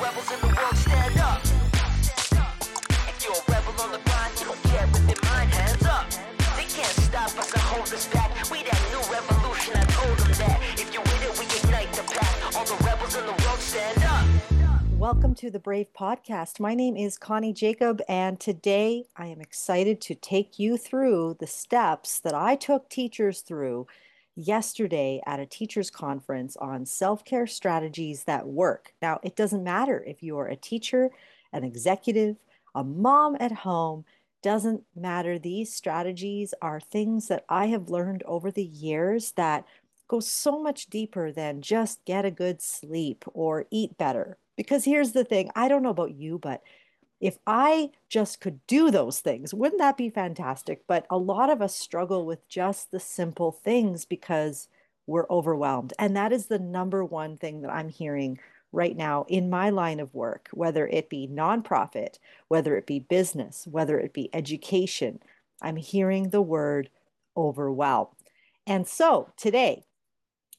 rebels in the world, stand up. If you're a rebel on the grind, you don't care with their mind, hands up. They can't stop us or hold us back. We that new revolution, I told them that. If you're with it, we ignite the path. All the rebels in the world, stand up. Welcome to the Brave Podcast. My name is Connie Jakab, and today I am excited to take you through the steps that I took teachers through yesterday at a teachers conference on self-care strategies that work. Now, it doesn't matter if you are a teacher, an executive, a mom at home, doesn't matter. These strategies are things that I have learned over the years that go so much deeper than just get a good sleep or eat better. Because here's the thing, I don't know about you, but if I just could do those things, wouldn't that be fantastic? But a lot of us struggle with just the simple things because we're overwhelmed. And that is the number one thing that I'm hearing right now in my line of work, whether it be nonprofit, whether it be business, whether it be education. I'm hearing the word overwhelm. And so today,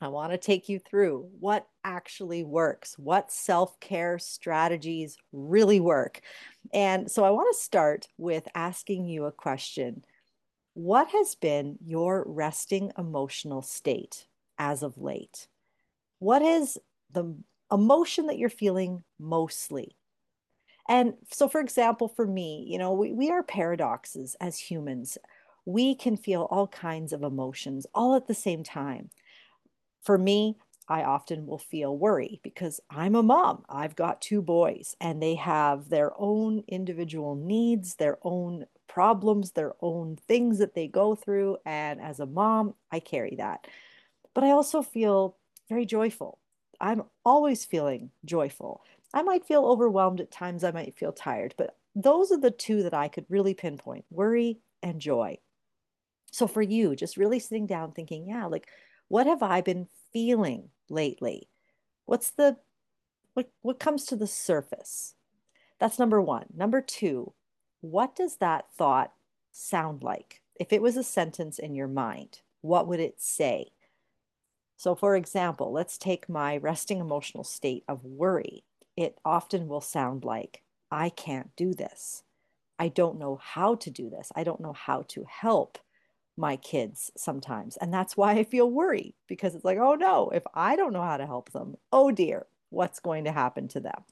I want to take you through what actually works, what self care strategies really work. And so I want to start with asking you a question What has been your resting emotional state as of late? What is the emotion that you're feeling mostly? And so, for example, for me, you know, we, we are paradoxes as humans. We can feel all kinds of emotions all at the same time. For me, I often will feel worry because I'm a mom. I've got two boys and they have their own individual needs, their own problems, their own things that they go through. And as a mom, I carry that. But I also feel very joyful. I'm always feeling joyful. I might feel overwhelmed at times, I might feel tired, but those are the two that I could really pinpoint worry and joy. So for you, just really sitting down thinking, yeah, like, what have I been feeling lately? What's the what what comes to the surface? That's number 1. Number 2, what does that thought sound like? If it was a sentence in your mind, what would it say? So for example, let's take my resting emotional state of worry. It often will sound like I can't do this. I don't know how to do this. I don't know how to help my kids sometimes. And that's why I feel worried because it's like, oh no, if I don't know how to help them, oh dear, what's going to happen to them?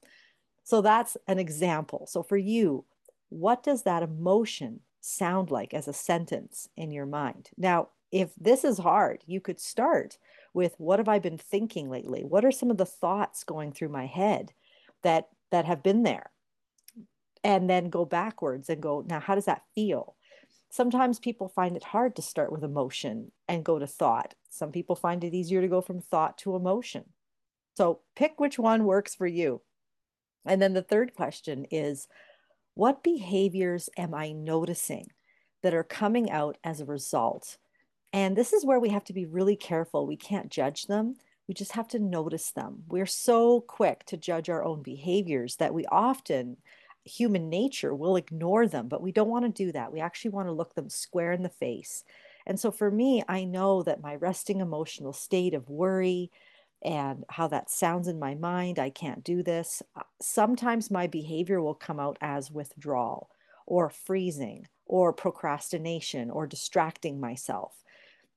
So that's an example. So for you, what does that emotion sound like as a sentence in your mind? Now, if this is hard, you could start with what have I been thinking lately? What are some of the thoughts going through my head that that have been there? And then go backwards and go, now how does that feel? Sometimes people find it hard to start with emotion and go to thought. Some people find it easier to go from thought to emotion. So pick which one works for you. And then the third question is what behaviors am I noticing that are coming out as a result? And this is where we have to be really careful. We can't judge them. We just have to notice them. We're so quick to judge our own behaviors that we often human nature will ignore them, but we don't want to do that. We actually want to look them square in the face. And so for me, I know that my resting emotional state of worry and how that sounds in my mind, I can't do this. Uh, sometimes my behavior will come out as withdrawal or freezing or procrastination or distracting myself.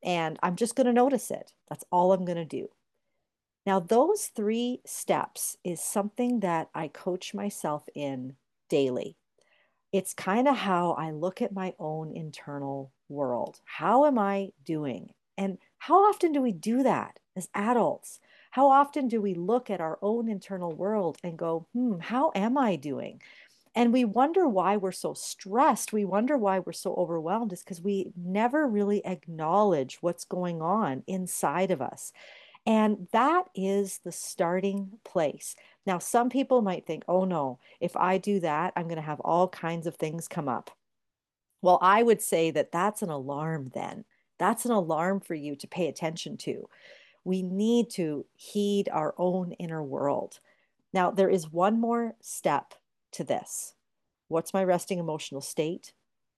And I'm just going to notice it. That's all I'm going to do. Now, those three steps is something that I coach myself in daily. It's kind of how I look at my own internal world. How am I doing? And how often do we do that as adults? How often do we look at our own internal world and go, hmm, how am I doing? And we wonder why we're so stressed. We wonder why we're so overwhelmed, is because we never really acknowledge what's going on inside of us. And that is the starting place. Now, some people might think, oh no, if I do that, I'm going to have all kinds of things come up. Well, I would say that that's an alarm then. That's an alarm for you to pay attention to. We need to heed our own inner world. Now, there is one more step to this. What's my resting emotional state?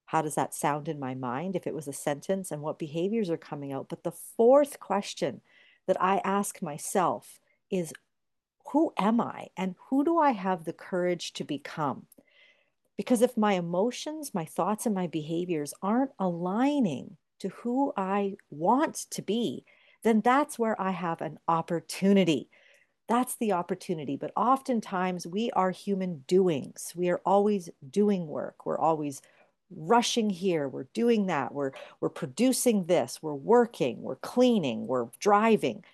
How does that sound in my mind if it was a sentence? And what behaviors are coming out? But the fourth question that I ask myself is who am I and who do I have the courage to become? Because if my emotions, my thoughts, and my behaviors aren't aligning to who I want to be, then that's where I have an opportunity. That's the opportunity. But oftentimes we are human doings. We are always doing work. We're always rushing here. We're doing that. We're, we're producing this. We're working. We're cleaning. We're driving.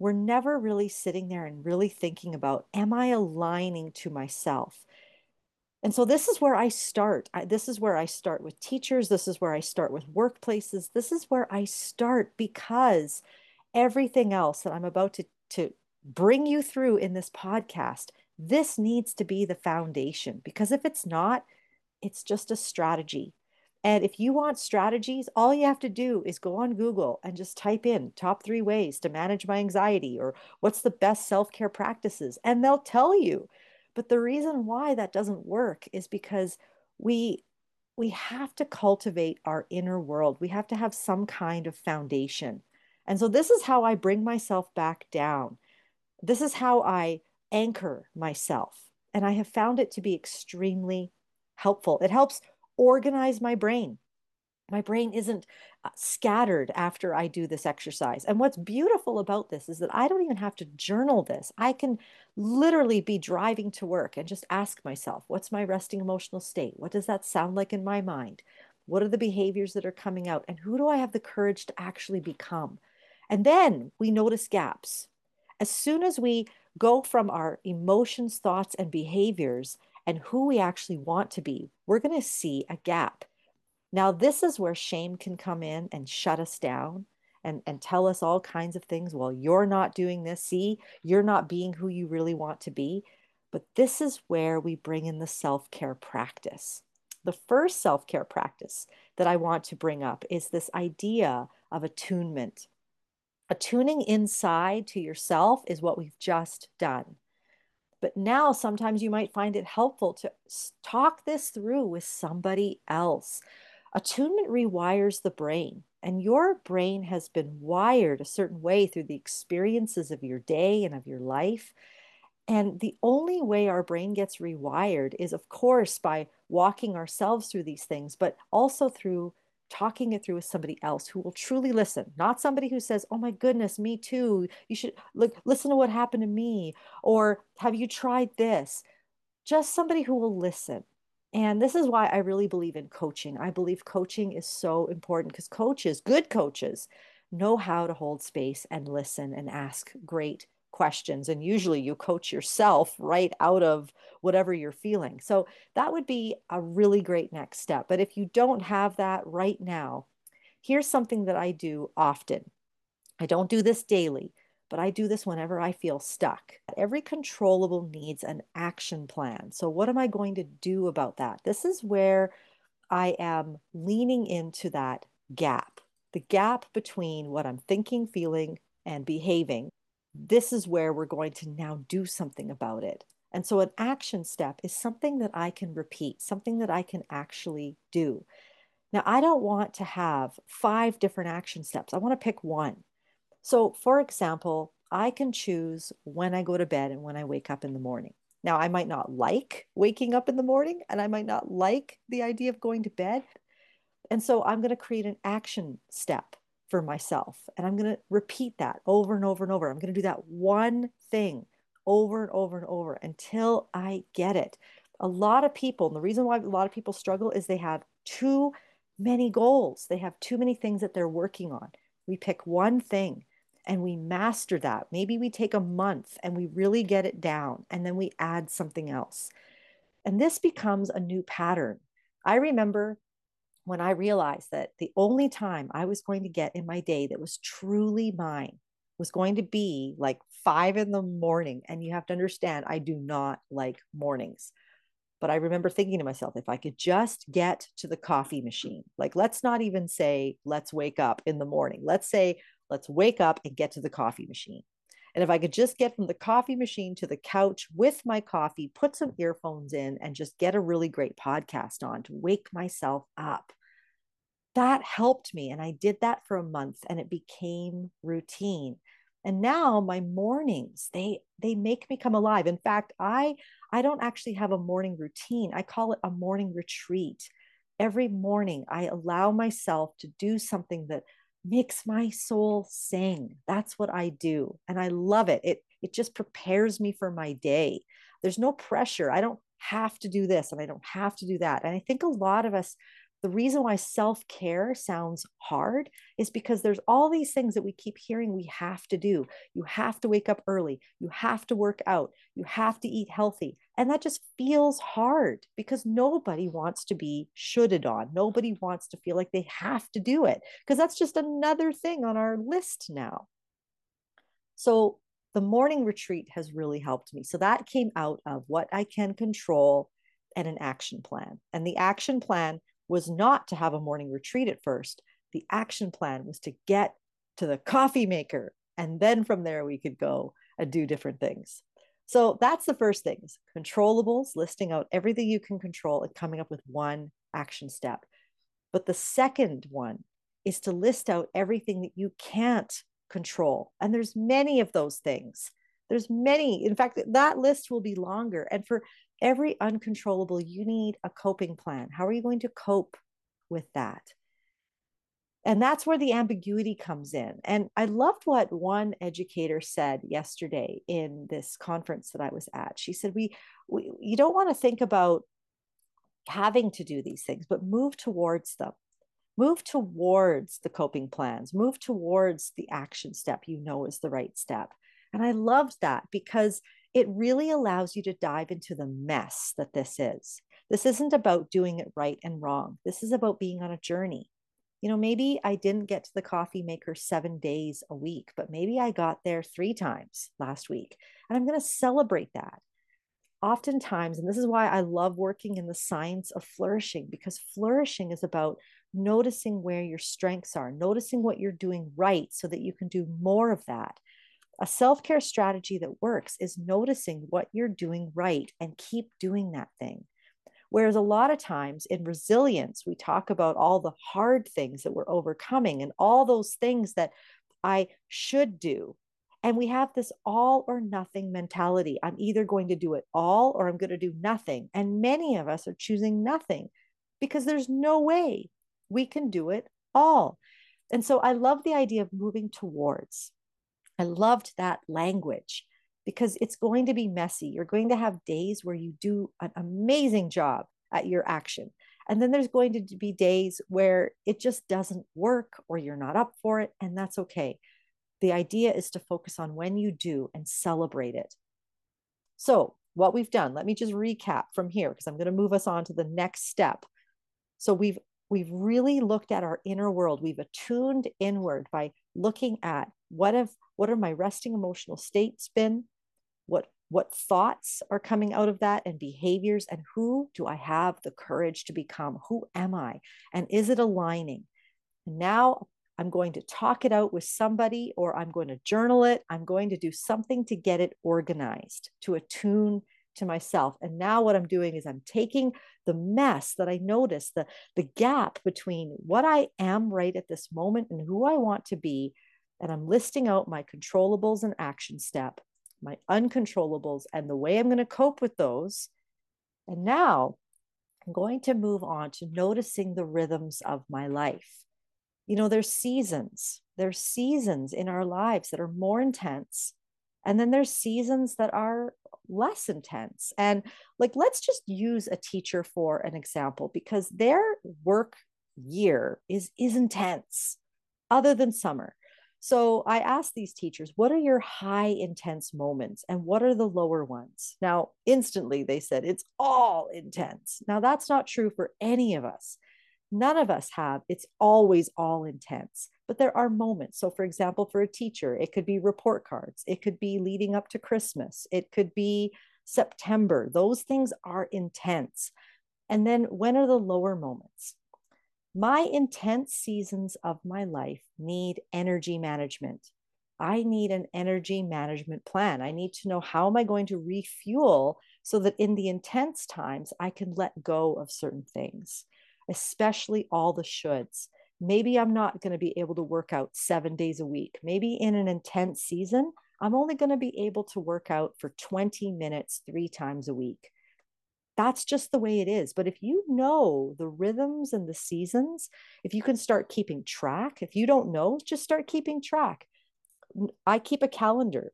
We're never really sitting there and really thinking about, am I aligning to myself? And so this is where I start. I, this is where I start with teachers. This is where I start with workplaces. This is where I start because everything else that I'm about to, to bring you through in this podcast, this needs to be the foundation. Because if it's not, it's just a strategy. And if you want strategies, all you have to do is go on Google and just type in top three ways to manage my anxiety or what's the best self care practices, and they'll tell you. But the reason why that doesn't work is because we we have to cultivate our inner world. We have to have some kind of foundation. And so this is how I bring myself back down. This is how I anchor myself. And I have found it to be extremely helpful. It helps organize my brain my brain isn't uh, scattered after I do this exercise. And what's beautiful about this is that I don't even have to journal this. I can literally be driving to work and just ask myself, what's my resting emotional state? What does that sound like in my mind? What are the behaviors that are coming out? And who do I have the courage to actually become? And then we notice gaps. As soon as we go from our emotions, thoughts, and behaviors and who we actually want to be, we're going to see a gap. Now, this is where shame can come in and shut us down and, and tell us all kinds of things. Well, you're not doing this. See, you're not being who you really want to be. But this is where we bring in the self care practice. The first self care practice that I want to bring up is this idea of attunement. Attuning inside to yourself is what we've just done. But now sometimes you might find it helpful to talk this through with somebody else Attunement rewires the brain, and your brain has been wired a certain way through the experiences of your day and of your life. And the only way our brain gets rewired is, of course, by walking ourselves through these things, but also through talking it through with somebody else who will truly listen, not somebody who says, "Oh my goodness, me too. You should look listen to what happened to me," or "Have you tried this?" Just somebody who will listen and this is why I really believe in coaching. I believe coaching is so important because coaches, good coaches, know how to hold space and listen and ask great questions. And usually you coach yourself right out of whatever you're feeling. So that would be a really great next step. But if you don't have that right now, here's something that I do often. I don't do this daily, but I do this whenever I feel stuck. Every controllable needs an action plan. So, what am I going to do about that? This is where I am leaning into that gap, the gap between what I'm thinking, feeling, and behaving. This is where we're going to now do something about it. And so, an action step is something that I can repeat, something that I can actually do. Now, I don't want to have five different action steps. I want to pick one. So, for example, I can choose when I go to bed and when I wake up in the morning. Now, I might not like waking up in the morning and I might not like the idea of going to bed. And so I'm going to create an action step for myself. And I'm going to repeat that over and over and over. I'm going to do that one thing over and over and over until I get it. A lot of people, and the reason why a lot of people struggle is they have too many goals, they have too many things that they're working on. We pick one thing and we master that. Maybe we take a month and we really get it down and then we add something else. And this becomes a new pattern. I remember when I realized that the only time I was going to get in my day that was truly mine was going to be like five in the morning. And you have to understand, I do not like mornings. But I remember thinking to myself, if I could just get to the coffee machine, like let's not even say, let's wake up in the morning. Let's say, Let's wake up and get to the coffee machine. And if I could just get from the coffee machine to the couch with my coffee, put some earphones in, and just get a really great podcast on to wake myself up, that helped me. And I did that for a month and it became routine. and now my mornings they they make me come alive in fact i i don't actually have a morning routine i call it a morning retreat every morning i allow myself to do something that makes my soul sing that's what i do and i love it it it just prepares me for my day there's no pressure i don't have to do this and i don't have to do that and i think a lot of us the reason why self care sounds hard is because there's all these things that we keep hearing we have to do. You have to wake up early. You have to work out. You have to eat healthy. And that just feels hard because nobody wants to be shoulded on. Nobody wants to feel like they have to do it because that's just another thing on our list now. So the morning retreat has really helped me. So that came out of what I can control and an action plan. And the action plan was not to have a morning retreat at first. The action plan was to get to the coffee maker. And then from there, we could go and do different things. So that's the first things controllables, listing out everything you can control and coming up with one action step. But the second one is to list out everything that you can't control. And there's many of those things. There's many. In fact, that list will be longer. And for every uncontrollable, you need a coping plan. How are you going to cope with that? And that's where the ambiguity comes in. And I loved what one educator said yesterday in this conference that I was at. She said, we, we you don't want to think about having to do these things, but move towards them. Move towards the coping plans, move towards the action step you know is the right step. And I loved that because it really allows you to dive into the mess that this is. This isn't about doing it right and wrong. This is about being on a journey. You know, maybe I didn't get to the coffee maker seven days a week, but maybe I got there three times last week. And I'm going to celebrate that. Oftentimes, and this is why I love working in the science of flourishing, because flourishing is about noticing where your strengths are, noticing what you're doing right so that you can do more of that a self care strategy that works is noticing what you're doing right and keep doing that thing. Whereas a lot of times in resilience, we talk about all the hard things that we're overcoming and all those things that I should do. And we have this all or nothing mentality. I'm either going to do it all or I'm going to do nothing. And many of us are choosing nothing because there's no way we can do it all. And so I love the idea of moving towards. I loved that language because it's going to be messy. You're going to have days where you do an amazing job at your action. And then there's going to be days where it just doesn't work or you're not up for it. And that's okay. The idea is to focus on when you do and celebrate it. So, what we've done, let me just recap from here because I'm going to move us on to the next step. So, we've we've really looked at our inner world. We've attuned inward by looking at what have what are my resting emotional states been? What what thoughts are coming out of that and behaviors and who do I have the courage to become? Who am I? And is it aligning? Now I'm going to talk it out with somebody or I'm going to journal it. I'm going to do something to get it organized, to attune to myself. And now what I'm doing is I'm taking the mess that I notice, the, the gap between what I am right at this moment and who I want to be. And I'm listing out my controllables and action step, my uncontrollables, and the way I'm going to cope with those. And now I'm going to move on to noticing the rhythms of my life. You know, there's seasons, there's seasons in our lives that are more intense. And then there's seasons that are less intense. And like, let's just use a teacher for an example because their work year is, is intense, other than summer. So I asked these teachers, what are your high intense moments and what are the lower ones? Now, instantly they said it's all intense. Now, that's not true for any of us. None of us have, it's always all intense, but there are moments. So, for example, for a teacher, it could be report cards, it could be leading up to Christmas, it could be September. Those things are intense. And then when are the lower moments? My intense seasons of my life need energy management. I need an energy management plan. I need to know how am I going to refuel so that in the intense times I can let go of certain things, especially all the shoulds. maybe I'm not going to be able to work out seven days a week. Maybe in an intense season, I'm only going to be able to work out for 20 minutes three times a week. That's just the way it is. But if you know the rhythms and the seasons, if you can start keeping track, if you don't know, just start keeping track. I keep a calendar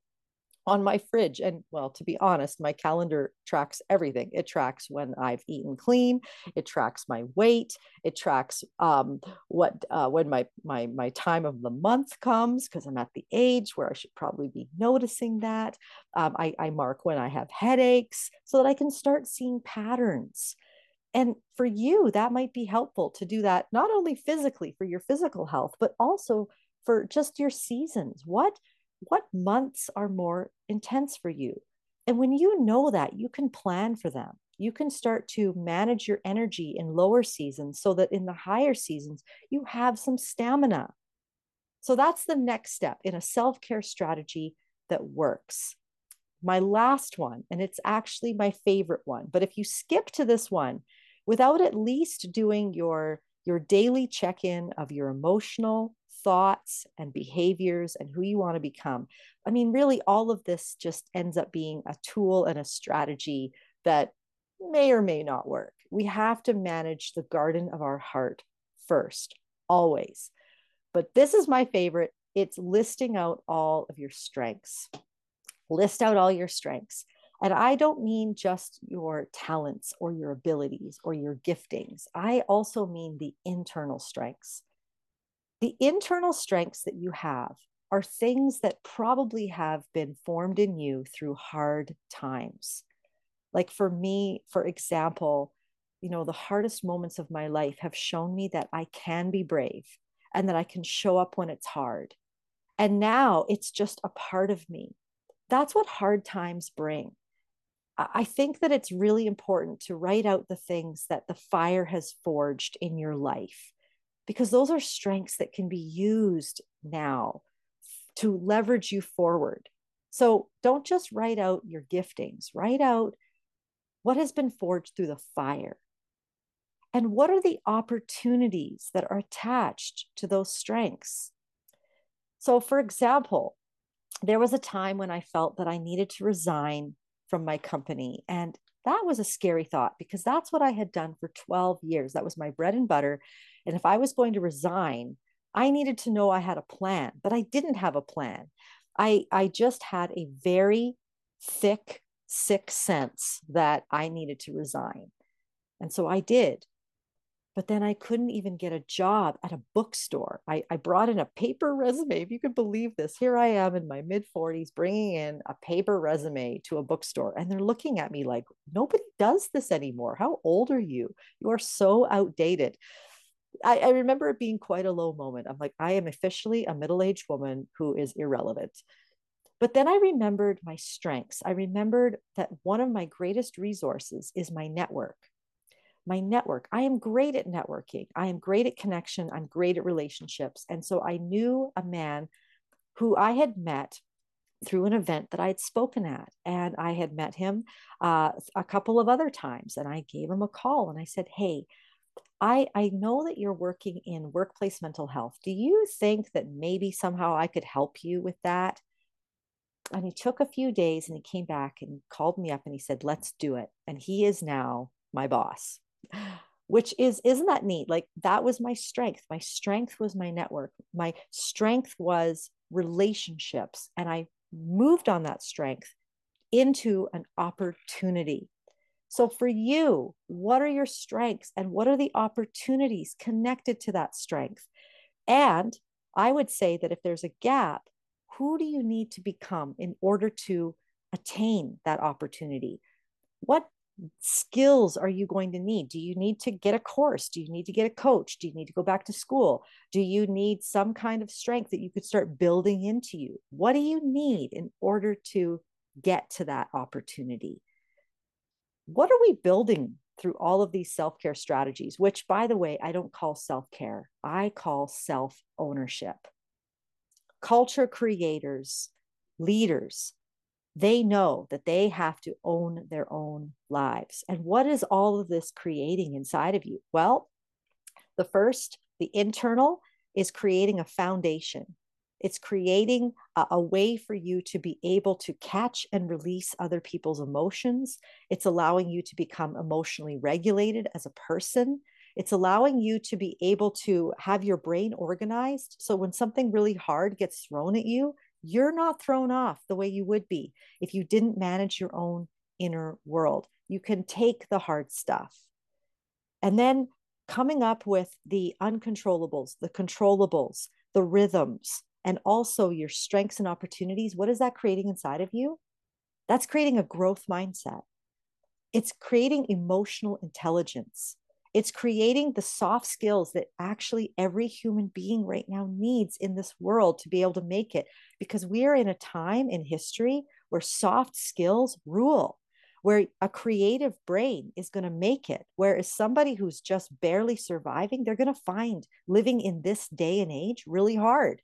on my fridge. And well, to be honest, my calendar tracks everything. It tracks when I've eaten clean. It tracks my weight. It tracks um, what uh, when my my my time of the month comes because I'm at the age where I should probably be noticing that. Um, I, I mark when I have headaches so that I can start seeing patterns. And for you, that might be helpful to do that not only physically for your physical health, but also for just your seasons. What what months are more intense for you? And when you know that, you can plan for them. You can start to manage your energy in lower seasons so that in the higher seasons, you have some stamina. So that's the next step in a self care strategy that works. My last one, and it's actually my favorite one, but if you skip to this one without at least doing your, your daily check in of your emotional, thoughts and behaviors and who you want to become. I mean, really, all of this just ends up being a tool and a strategy that may or may not work. We have to manage the garden of our heart first, always. But this is my favorite it's listing out all of your strengths. List out all your strengths. And I don't mean just your talents or your abilities or your giftings. I also mean the internal strengths the internal strengths that you have are things that probably have been formed in you through hard times. Like for me, for example, you know, the hardest moments of my life have shown me that I can be brave and that I can show up when it's hard. And now it's just a part of me. That's what hard times bring. I think that it's really important to write out the things that the fire has forged in your life because those are strengths that can be used now to leverage you forward. So don't just write out your giftings, write out what has been forged through the fire. And what are the opportunities that are attached to those strengths? So, for example, there was a time when I felt that I needed to resign from my company. And that was a scary thought because that's what I had done for 12 years. That was my bread and butter. And if I was going to resign, I needed to know I had a plan, but I didn't have a plan. I, I just had a very thick, sick sense that I needed to resign. And so I did. But then I couldn't even get a job at a bookstore. I, I brought in a paper resume, if you could believe this. Here I am in my mid 40s bringing in a paper resume to a bookstore. And they're looking at me like, nobody does this anymore. How old are you? You are so outdated. I, I remember it being quite a low moment. I'm like, I am officially a middle aged woman who is irrelevant. But then I remembered my strengths. I remembered that one of my greatest resources is my network. My network. I am great at networking. I am great at connection. I'm great at relationships. And so I knew a man who I had met through an event that I had spoken at. And I had met him uh, a couple of other times. And I gave him a call and I said, Hey, I, I know that you're working in workplace mental health. Do you think that maybe somehow I could help you with that? And he took a few days and he came back and called me up and he said, Let's do it. And he is now my boss, which is, isn't that neat? Like that was my strength. My strength was my network. My strength was relationships. And I moved on that strength into an opportunity so, for you, what are your strengths and what are the opportunities connected to that strength? And I would say that if there's a gap, who do you need to become in order to attain that opportunity? What skills are you going to need? Do you need to get a course? Do you need to get a coach? Do you need to go back to school? Do you need some kind of strength that you could start building into you? What do you need in order to get to that opportunity? what are we building through all of these self care strategies, which, by the way, I don't call self care, I call self ownership. Culture creators, leaders, they know that they have to own their own lives. And what is all of this creating inside of you? Well, the first The internal is creating a foundation. It's creating a, a, way for you to be able to catch and release other people's emotions. It's allowing you to become emotionally regulated as a person. It's allowing you to be able to have your brain organized. So when something really hard gets thrown at you, you're not thrown off the way you would be if you didn't manage your own inner world. You can take the hard stuff. And then coming up with the uncontrollables, the controllables, the rhythms, and also your strengths and opportunities. What is that creating inside of you? That's creating a growth mindset. It's creating emotional intelligence. It's creating the soft skills that actually every human being right now needs in this world to be able to make it. Because we are in a time in history where soft skills rule, where a creative brain is going to make it. Whereas somebody who's just barely surviving, they're going to find living in this day and age really hard.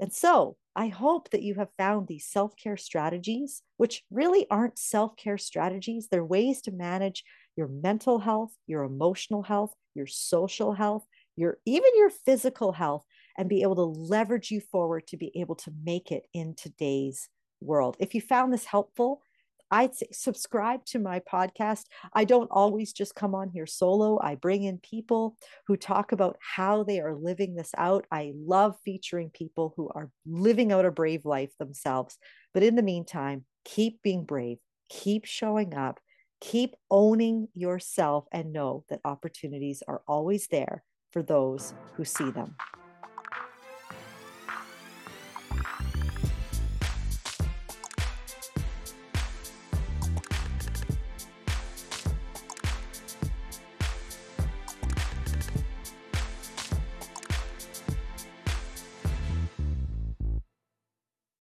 And so I hope that you have found these self care strategies, which really aren't self care strategies. They're ways to manage your mental health, your emotional health, your social health, your even your physical health and be able to leverage you forward to be able to make it in today's world. If you found this helpful, I'd say subscribe to my podcast. I don't always just come on here solo. I bring in people who talk about how they are living this out. I love featuring people who are living out a brave life themselves. But in the meantime, keep being brave, keep showing up, Keep owning yourself and know that opportunities are always there for those who see them.